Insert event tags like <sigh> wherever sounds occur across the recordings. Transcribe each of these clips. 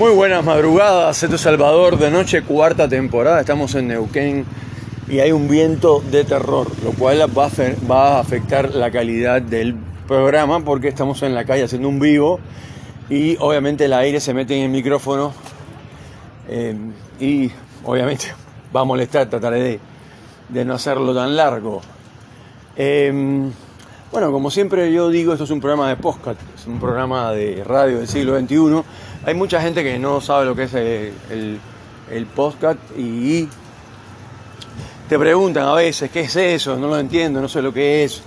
Muy buenas madrugadas, esto es Salvador de noche, cuarta temporada, estamos en Neuquén y hay un viento de terror, lo cual va a, afectar la calidad del programa porque estamos en la calle haciendo un vivo y obviamente el aire se mete en el micrófono eh, y obviamente <laughs> va a molestar, trataré de, de no hacerlo tan largo. Eh, bueno, como siempre yo digo, esto es un programa de podcast, es un programa de radio del siglo XXI. Hay mucha gente que no sabe lo que es el, el- podcast y te preguntan a veces, ¿qué es eso? No lo entiendo, no sé lo que es.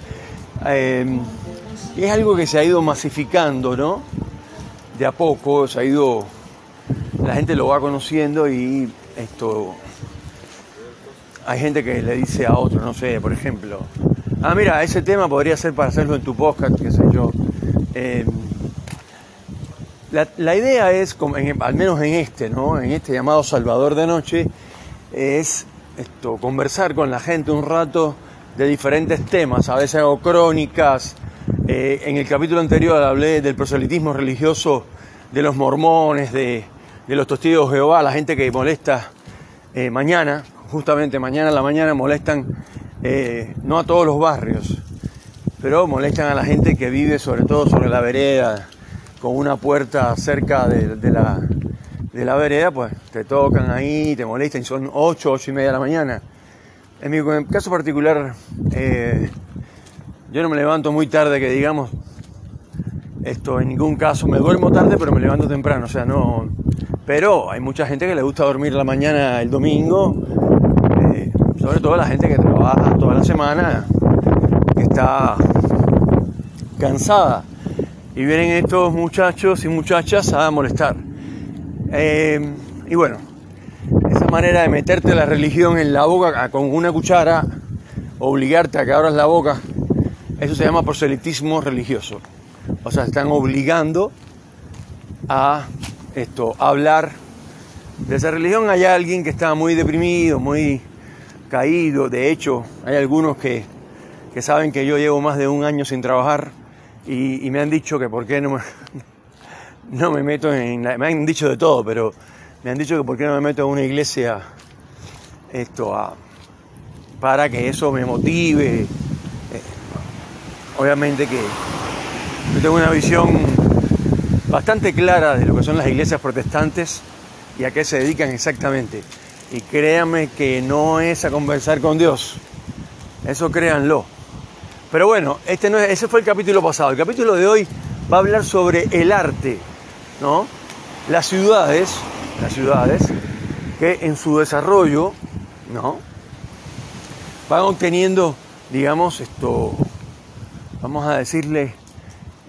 Y es algo que se ha ido masificando, ¿no? De a poco, se ha ido, la gente lo va conociendo y esto, hay gente que le dice a otro, no sé, por ejemplo, ah, mira, ese tema podría ser para hacerlo en tu podcast, qué sé yo. Eh, la, idea es, en- al menos en este, ¿no? En este llamado Salvador de Noche, es esto, conversar con la gente un rato de diferentes temas. A veces hago crónicas. Eh, en el capítulo anterior hablé del proselitismo religioso de los mormones, de, los testigos de Jehová, la gente que molesta eh, mañana, justamente mañana a la mañana molestan eh, no a todos los barrios, pero molestan a la gente que vive sobre todo sobre la vereda, con una puerta cerca de, la, de la vereda, pues te tocan ahí, te molestan, y son 8, 8 y media de la mañana. En mi caso particular, eh, yo no me levanto muy tarde, que digamos, esto en ningún caso, me duermo tarde, pero me levanto temprano, o sea, no... Pero hay mucha gente que le gusta dormir la mañana el domingo, eh, sobre todo la gente que trabaja toda la semana, que está cansada. Y vienen estos muchachos y muchachas a molestar. Eh, y bueno, esa manera de meterte la religión en la boca con una cuchara, obligarte a que abras la boca, eso se llama proselitismo religioso. O sea, están obligando a esto, a hablar de esa religión. Hay alguien que está muy deprimido, muy caído. De hecho, hay algunos que, que saben que yo llevo más de un año sin trabajar y, me han dicho que por qué <laughs> no me, meto en la- me han dicho de todo, pero me han dicho que por qué no me meto en una iglesia esto para que eso me motive. Eh, obviamente que yo tengo una visión bastante clara de lo que son las iglesias protestantes y a qué se dedican exactamente. Y créanme que no es a conversar con Dios. Eso créanlo. Pero bueno, este no es- ese fue el capítulo pasado. El capítulo de hoy va a hablar sobre el arte, ¿no? Las ciudades, las ciudades que en su desarrollo, ¿no? Van obteniendo, digamos, esto, vamos a decirle,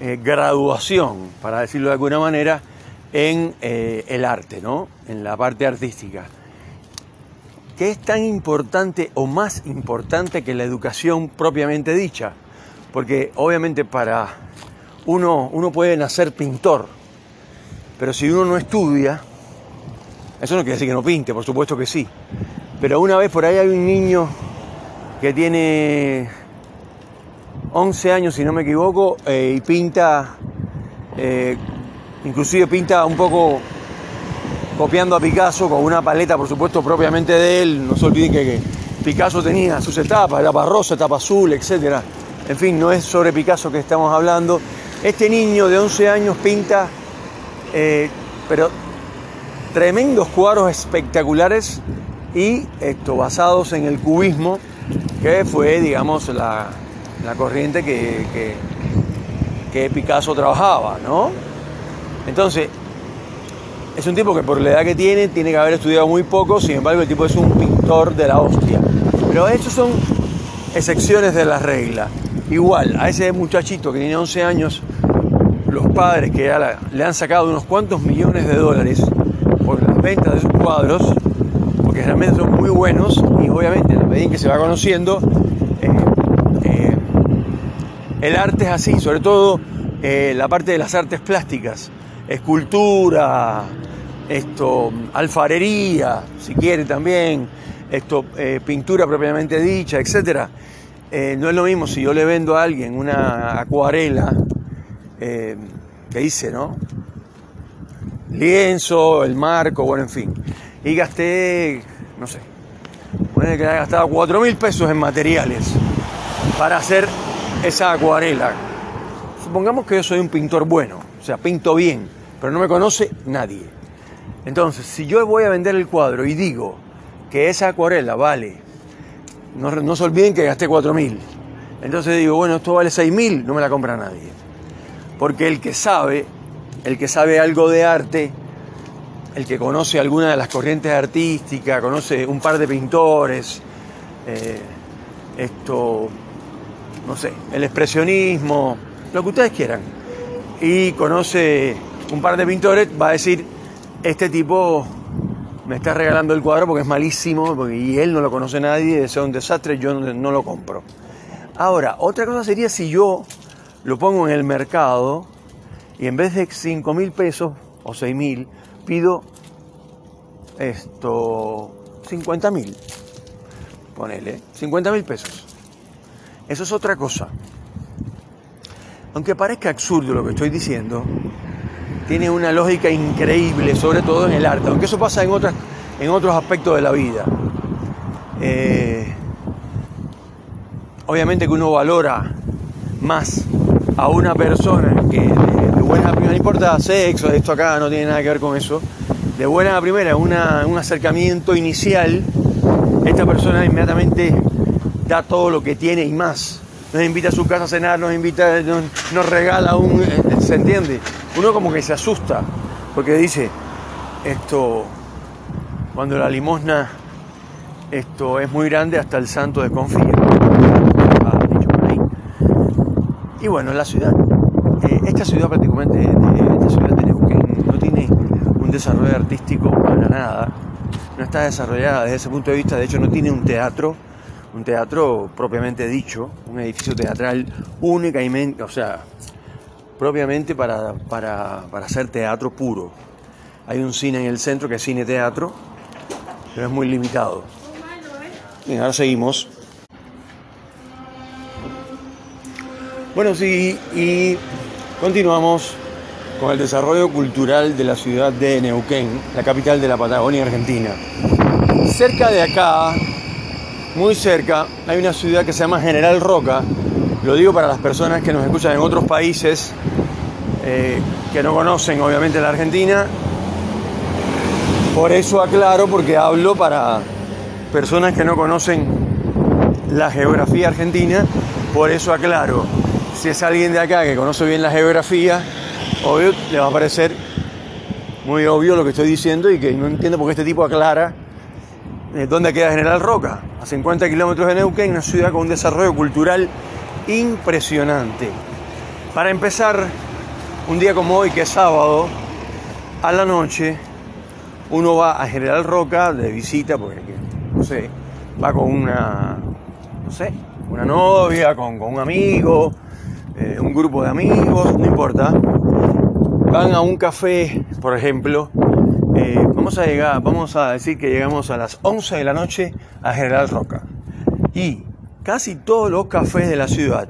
eh, graduación, para decirlo de alguna manera, en eh, el arte, ¿no? En la parte artística. ¿Qué es tan importante o más importante que la educación propiamente dicha? Porque obviamente para uno, uno puede nacer pintor, pero si uno no estudia, eso no quiere decir que no pinte, por supuesto que sí. Pero una vez por ahí hay un niño que tiene 11 años, si no me equivoco, eh, y pinta, eh, inclusive pinta un poco copiando a Picasso con una paleta, por supuesto, propiamente de él. No se olviden que, Picasso tenía sus etapas, etapa rosa, etapa azul, etc. En fin, no es sobre Picasso que estamos hablando. Este niño de 11 años pinta, eh, pero tremendos cuadros espectaculares y esto, basados en el cubismo, que fue, digamos, la, la corriente que, que, que Picasso trabajaba, ¿no? Entonces, es un tipo que por la edad que tiene, tiene que haber estudiado muy poco, sin embargo el tipo es un pintor de la hostia. Pero estos son excepciones de la regla. Igual, a ese muchachito que tiene 11 años, los padres que le han sacado unos cuantos millones de dólares por las ventas de sus cuadros, porque realmente son muy buenos y obviamente en la medida que se va conociendo, eh, eh, el arte es así, sobre todo eh, la parte de las artes plásticas, escultura, esto, alfarería, si quiere también, esto, eh, pintura propiamente dicha, etcétera. Eh, no es lo mismo si yo le vendo a alguien una acuarela eh, que hice, ¿no? lienzo, el marco, bueno, en fin. Y gasté, no sé, bueno, que gastado 4 mil pesos en materiales para hacer esa acuarela. Supongamos que yo soy un pintor bueno, o sea, pinto bien, pero no me conoce nadie. Entonces, si yo voy a vender el cuadro y digo que esa acuarela vale, no, se olviden que gasté 4 mil. Entonces digo, bueno, esto vale 6 mil, no me la compra nadie. Porque el que sabe, el que sabe algo de arte, el que conoce alguna de las corrientes artísticas, conoce un par de pintores, eh, esto, no sé, el expresionismo, lo que ustedes quieran, y conoce un par de pintores, va a decir, este tipo me está regalando el cuadro porque es malísimo y él no lo conoce nadie, es un desastre, yo no, lo compro. Ahora, otra cosa sería si yo lo pongo en el mercado y en vez de 5 mil pesos o 6 mil, pido esto 50 mil. Ponele, 50 mil pesos. Eso es otra cosa. Aunque parezca absurdo lo que estoy diciendo, tiene una lógica increíble, sobre todo en el arte, aunque eso pasa en, otras, en otros aspectos de la vida. Eh, obviamente que uno valora más a una persona que de buena primera, no importa sexo, esto acá no tiene nada que ver con eso, de buena primera, un acercamiento inicial, esta persona inmediatamente da todo lo que tiene y más. Nos invita a su casa a cenar, nos invita, nos regala un... Eh, ¿Se entiende? uno como que se asusta, porque dice, esto, cuando la limosna esto es muy grande, hasta el santo desconfía. Y bueno, la ciudad, eh, esta ciudad prácticamente, esta ciudad no tiene un desarrollo artístico para nada, no está desarrollada desde ese punto de vista, de hecho no tiene un teatro, un teatro propiamente dicho, un edificio teatral únicamente, o sea, propiamente para, hacer teatro puro. Hay un cine en el centro que es cine teatro, pero es muy limitado. Bien, ahora seguimos. Bueno, sí, y continuamos con el desarrollo cultural de la ciudad de Neuquén, la capital de la Patagonia Argentina. Cerca de acá, muy cerca, hay una ciudad que se llama General Roca, lo digo para las personas que nos escuchan en otros países eh, que no conocen obviamente la Argentina. Por eso aclaro, porque hablo para personas que no conocen la geografía argentina. Por eso aclaro, si es alguien de acá que conoce bien la geografía, obvio le va a parecer muy obvio lo que estoy diciendo y que no entiendo por qué este tipo aclara eh, dónde queda General Roca, a 50 kilómetros de Neuquén, una ciudad con un desarrollo cultural impresionante. Para empezar, un día como hoy, que es sábado, a la noche, uno va a General Roca de visita, porque, no sé, va con una, no sé, una novia, con, un amigo, eh, un grupo de amigos, no importa. Van a un café, por ejemplo, vamos a llegar, vamos a decir que llegamos a las 11 de la noche a General Roca. Y casi todos los cafés de la ciudad,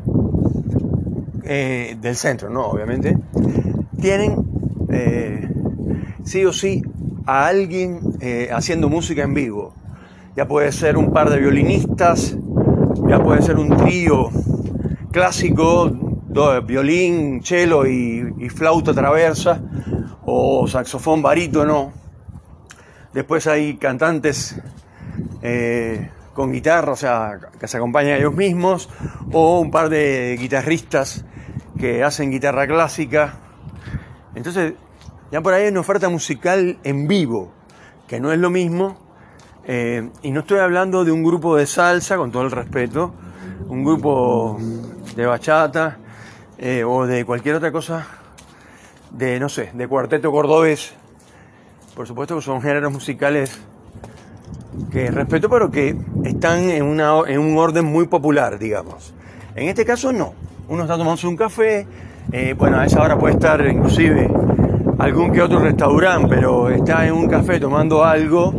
eh, del centro, no, obviamente, tienen eh, sí o sí a alguien eh, haciendo música en vivo. Ya puede ser un par de violinistas, ya puede ser un trío clásico, violín, cello y, flauta traversa, o saxofón barítono. Después hay cantantes con guitarra, o sea, que se acompañan a ellos mismos, o un par de guitarristas que hacen guitarra clásica. Entonces, ya por ahí hay una oferta musical en vivo, que no es lo mismo. Eh, y no estoy hablando de un grupo de salsa, con todo el respeto, un grupo de bachata eh, o de cualquier otra cosa, de no sé, de cuarteto cordobés. Por supuesto que son géneros musicales que respeto, pero que están en, un orden muy popular, digamos. En este caso no. Uno está tomando un café, eh, bueno, a esa hora puede estar inclusive algún que otro restaurante, pero está en un café tomando algo,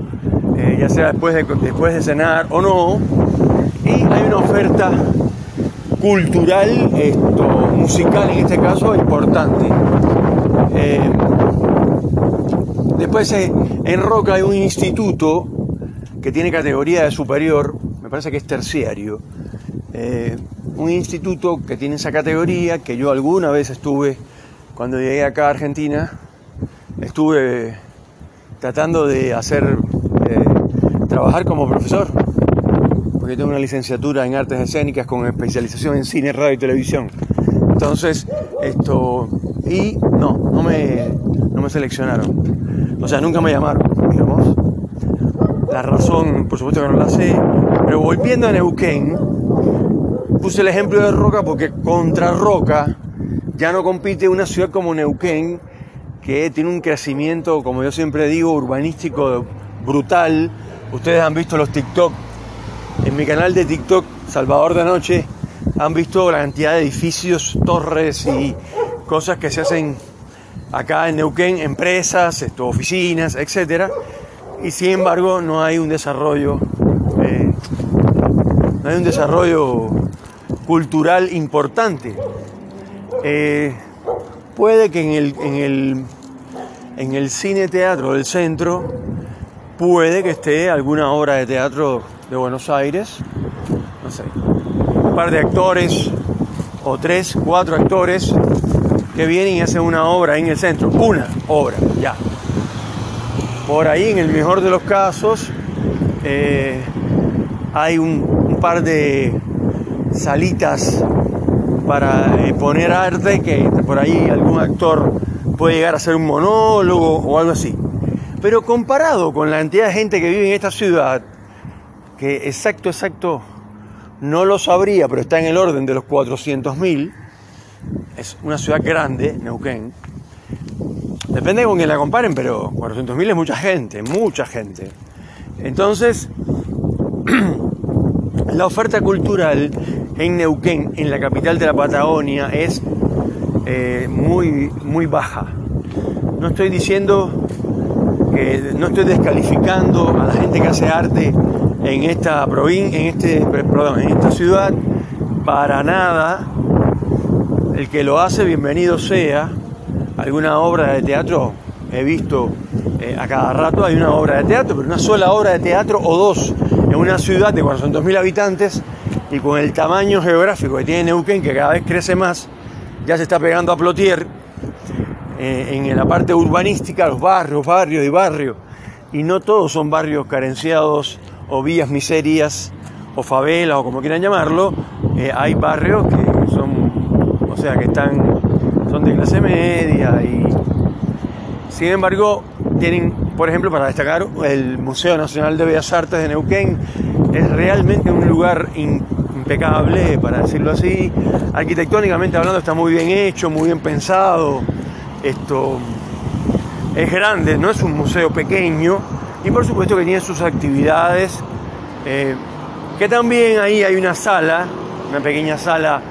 eh, ya sea después de, después de cenar o no, y hay una oferta cultural, musical en este caso, importante. Eh, Después eh, en Roca hay un instituto que tiene categoría de superior, me parece que es terciario, eh, un instituto que tiene esa categoría, que yo alguna vez estuve, cuando llegué acá a Argentina, estuve tratando de hacer, eh, trabajar como profesor, porque tengo una licenciatura en artes escénicas con especialización en cine, radio y televisión. Entonces, esto, y no, no me, no me seleccionaron. O sea, nunca me llamaron, digamos. La razón, por supuesto que no la sé, pero volviendo a Neuquén, puse el ejemplo de Roca porque contra Roca ya no compite una ciudad como Neuquén, que tiene un crecimiento, como yo siempre digo, urbanístico brutal. Ustedes han visto los TikTok. En mi canal de TikTok, Salvador de Noche, han visto la cantidad de edificios, torres y cosas que se hacen acá en Neuquén, empresas, esto, oficinas, etc. Y sin embargo no hay un desarrollo, eh, no hay un desarrollo cultural importante. Eh, puede que en el, en el, en el cine teatro del centro, puede que esté alguna obra de teatro de Buenos Aires, no sé, un par de actores o tres, cuatro actores que vienen y hacen una obra en el centro, una obra, ya. Por ahí, en el mejor de los casos, eh, hay un, par de salitas para eh, poner arte que por ahí algún actor puede llegar a hacer un monólogo o algo así. Pero comparado con la cantidad de gente que vive en esta ciudad, que exacto, exacto, no lo sabría, pero está en el orden de los 400.000, es una ciudad grande, Neuquén. Depende con quien la comparen, pero 400.000 es mucha gente, mucha gente. Entonces, <clears throat> la oferta cultural en Neuquén, en la capital de la Patagonia, es eh, muy, muy baja. No estoy diciendo que no estoy descalificando a la gente que hace arte en esta provincia, en este, en esta ciudad, para nada. El que lo hace, bienvenido sea. Alguna obra de teatro he visto eh, a cada rato, hay una obra de teatro, pero una sola obra de teatro o dos en una ciudad de 400.000 habitantes y con el tamaño geográfico que tiene Neuquén, que cada vez crece más, ya se está pegando a Plotier, eh, en la parte urbanística, los barrios, barrios y barrios, y no todos son barrios carenciados o vías miserias o favelas o como quieran llamarlo, eh, hay barrios que o sea, que están, son de clase media y, sin embargo, tienen, por ejemplo, para destacar, el Museo Nacional de Bellas Artes de Neuquén es realmente un lugar impecable, para decirlo así. Arquitectónicamente hablando está muy bien hecho, muy bien pensado. Esto es grande, no es un museo pequeño. Y por supuesto que tiene sus actividades. Eh, que también ahí hay una sala, una pequeña sala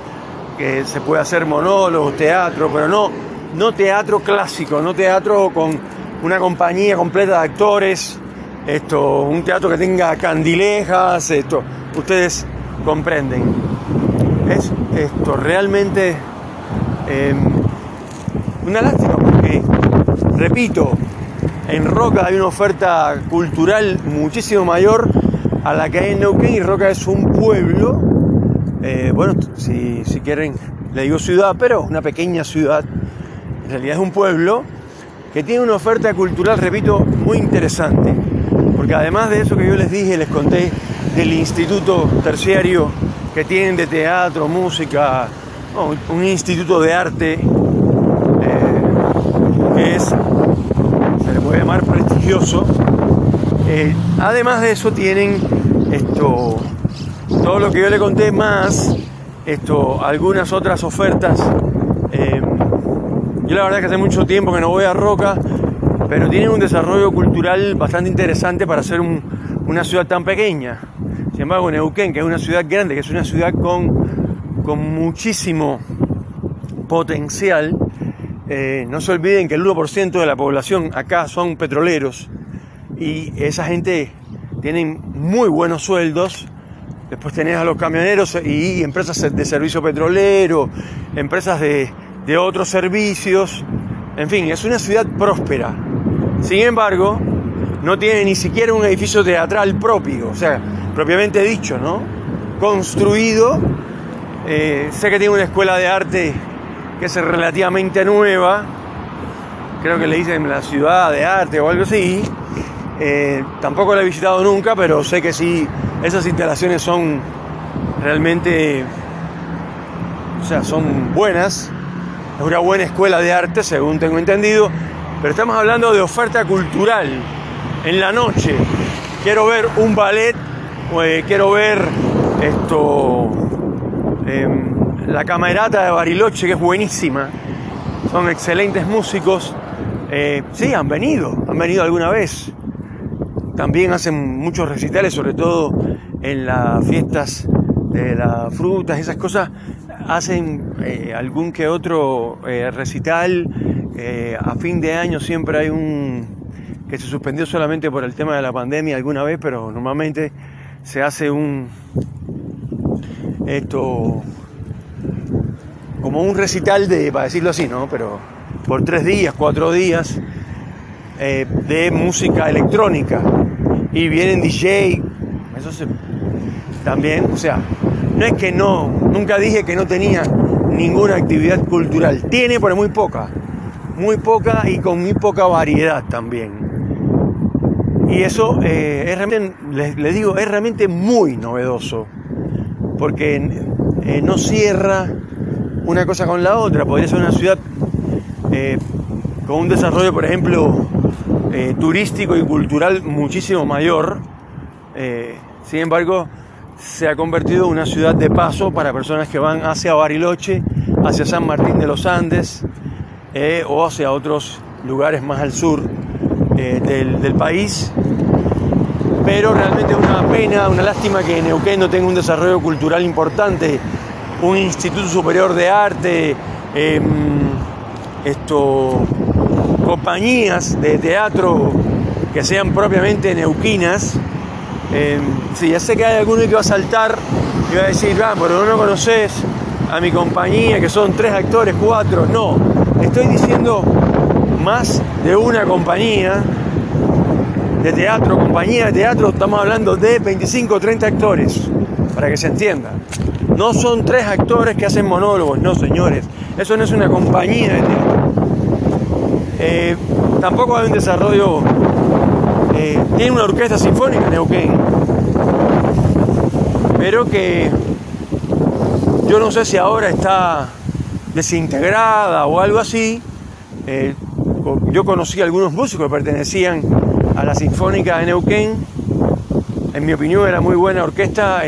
que se puede hacer monólogos, teatro, pero no, no teatro clásico, no teatro con una compañía completa de actores, esto, un teatro que tenga candilejas, esto, ustedes comprenden. Es esto realmente em, una lástima porque, repito, en Roca hay una oferta cultural muchísimo mayor a la que hay en Neuquén y Roca es un pueblo, eh, bueno, si, quieren, le digo ciudad, pero una pequeña ciudad, en realidad es un pueblo que tiene una oferta cultural, repito, muy interesante. Porque además de eso que yo les dije, les conté del instituto terciario que tienen de teatro, música, un instituto de arte, eh, que es, se le puede llamar prestigioso. Eh, además de eso tienen esto, todo lo que yo le conté más, esto, algunas otras ofertas eh, yo la verdad que hace mucho tiempo que no voy a Roca, pero tiene un desarrollo cultural bastante interesante para ser una ciudad tan pequeña. Sin embargo, Neuquén, que es una ciudad grande, que es una ciudad con, con muchísimo potencial, eh, no se olviden que el 1% de la población acá son petroleros y esa gente tiene muy buenos sueldos. Después tenés a los camioneros y empresas de servicio petrolero, empresas de, otros servicios. En fin, es una ciudad próspera. Sin embargo, no tiene ni siquiera un edificio teatral propio, o sea, propiamente dicho, ¿no? Construido. Eh, sé que tiene una escuela de arte que es relativamente nueva, creo que le dicen la ciudad de arte o algo así. Eh, tampoco la he visitado nunca, pero sé que sí, esas instalaciones son realmente, o sea, son buenas. Es una buena escuela de arte, según tengo entendido, pero estamos hablando de oferta cultural en la noche. Quiero ver un ballet, eh, quiero ver esto, em, la camerata de Bariloche, que es buenísima. Son excelentes músicos. Eh, sí, han venido, han venido alguna vez. También hacen muchos recitales, sobre todo en las fiestas de las frutas, esas cosas. Hacen eh, algún que otro recital. a fin de año siempre hay un que se suspendió solamente por el tema de la pandemia alguna vez, pero normalmente se hace un esto como un recital de, para decirlo así, ¿no? Pero por tres días, cuatro días eh, de música electrónica y vienen DJ, eso se, también, o sea, no es que no, nunca dije que no tenía ninguna actividad cultural, tiene pero muy poca, muy poca y con muy poca variedad también. Y eso eh, es realmente, les, digo, es realmente muy novedoso, porque eh, no cierra una cosa con la otra. Podría ser una ciudad eh, con un desarrollo, por ejemplo, turístico y cultural muchísimo mayor. sin embargo, se ha convertido en una ciudad de paso para personas que van hacia Bariloche, hacia San Martín de los Andes o hacia otros lugares más al sur del, del país pero realmente es una pena, una lástima que Neuquén no tenga un desarrollo cultural importante, un instituto superior de arte, em, esto, compañías de teatro que sean propiamente neuquinas. Eh, sí, ya sé que hay alguno que va a saltar y va a decir, ah, pero no conoces a mi compañía, que son tres actores, cuatro. No, estoy diciendo más de una compañía de teatro, compañía de teatro, estamos hablando de 25 o 30 actores, para que se entienda. No son tres actores que hacen monólogos, no señores, eso no es una compañía de teatro. Eh, tampoco hay un desarrollo, eh, tiene una orquesta sinfónica Neuquén, pero que yo no sé si ahora está desintegrada o algo así. Eh, yo conocí a algunos músicos que pertenecían a la Sinfónica de Neuquén. En mi opinión era muy buena orquesta.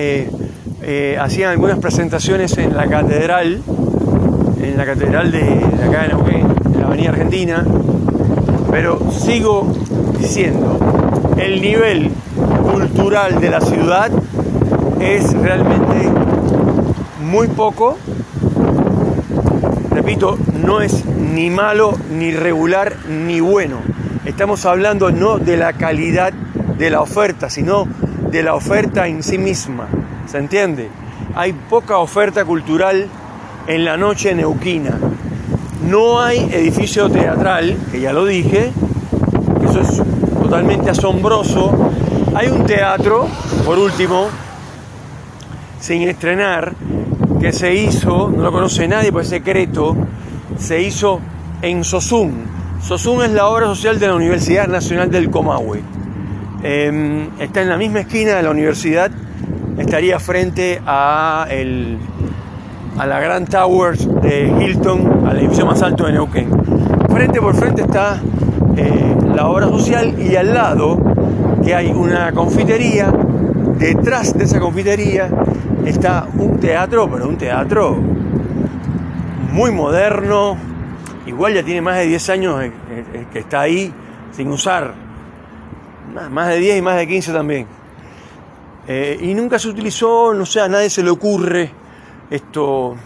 Hacían algunas presentaciones en la catedral, en la catedral de, de acá de Neuquén, en la Avenida Argentina. Pero sigo diciendo, el nivel cultural de la ciudad es realmente muy poco. Repito, no es ni malo, ni regular, ni bueno Estamos hablando no de la calidad de la oferta, sino de la oferta en sí misma. ¿Se entiende? Hay poca oferta cultural en la noche neuquina. No hay edificio teatral, que ya lo dije, eso es totalmente asombroso. Hay un teatro, por último, sin estrenar, que se hizo, no lo conoce nadie, pues es secreto, se hizo en Sosún, SOSUN es la obra social de la Universidad Nacional del Comahue. Em, está en la misma esquina de la universidad, estaría frente a, el, a la Grand Towers de Hilton, al edificio más alto de Neuquén. Frente por frente está eh, la obra social y al lado que hay una confitería, detrás de esa confitería está un teatro, pero un teatro muy moderno, igual ya tiene más de 10 años eh, eh, que está ahí sin usar. Más de 10 y más de 15 también. Y nunca se utilizó, no sé, a nadie se le ocurre esto.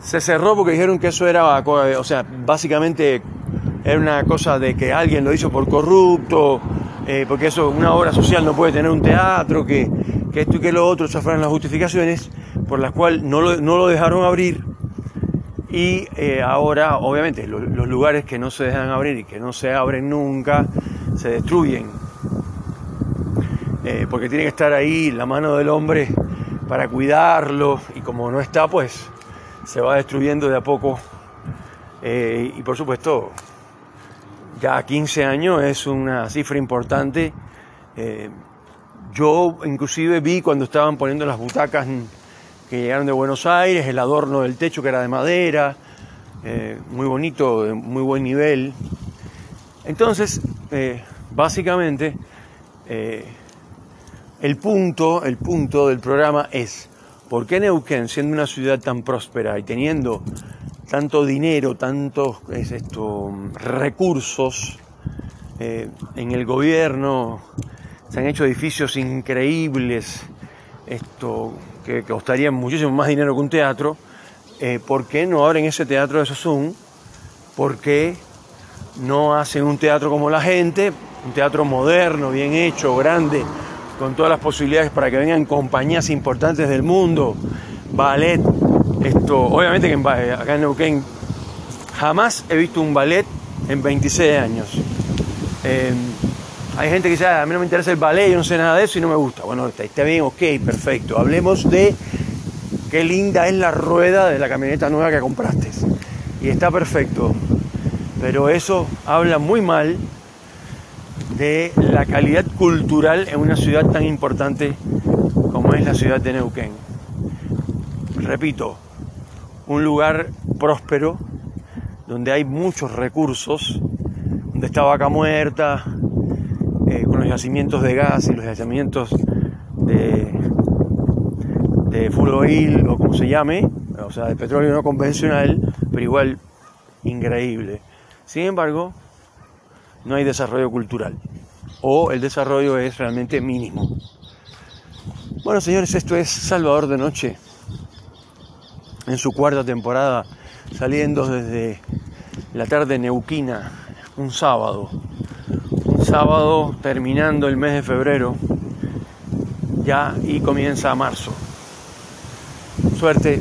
Se cerró porque dijeron que eso era, o sea, básicamente era una cosa de que alguien lo hizo por corrupto, porque eso, una obra social no puede tener un teatro, que, que esto y que lo otro, esas fueron las justificaciones por las cuales no lo, no lo dejaron abrir Y eh, ahora, obviamente, los lugares que no se dejan abrir y que no se abren nunca, se destruyen. Eh, porque tiene que estar ahí la mano del hombre para cuidarlo y como no está, pues se va destruyendo de a poco. Eh, y por supuesto, ya 15 años es una cifra importante. yo inclusive vi cuando estaban poniendo las butacas que llegaron de Buenos Aires, el adorno del techo que era de madera, eh, muy bonito, de muy buen nivel. Entonces, eh, básicamente, eh, el, punto, el punto del programa es, ¿por qué Neuquén, siendo una ciudad tan próspera y teniendo tanto dinero, tantos recursos en el gobierno, se han hecho edificios increíbles, esto, que costaría muchísimo más dinero que un teatro, eh, ¿por qué no abren ese teatro de Sosún? ¿Por qué no hacen un teatro como la gente, un teatro moderno, bien hecho, grande, con todas las posibilidades para que vengan compañías importantes del mundo, ballet, esto, obviamente que eh, acá en Neuquén jamás he visto un ballet en 26 años. Eh, hay gente que dice, ah, a mí no me interesa el ballet, yo no sé nada de eso y no me gusta. Bueno, está, bien, ok, perfecto. Hablemos de qué linda es la rueda de la camioneta nueva que compraste. Y está perfecto. Pero eso habla muy mal de la calidad cultural en una ciudad tan importante como es la ciudad de Neuquén. Repito, un lugar próspero, donde hay muchos recursos, donde está vaca muerta, eh, con los yacimientos de gas y los yacimientos de, de full oil o como se llame, o sea, de petróleo no convencional, pero igual increíble. Sin embargo, no hay desarrollo cultural o el desarrollo es realmente mínimo. Bueno, señores, esto es Salvador de Noche en su cuarta temporada, saliendo desde la tarde neuquina, un sábado, sábado terminando el mes de febrero ya y comienza marzo. Suerte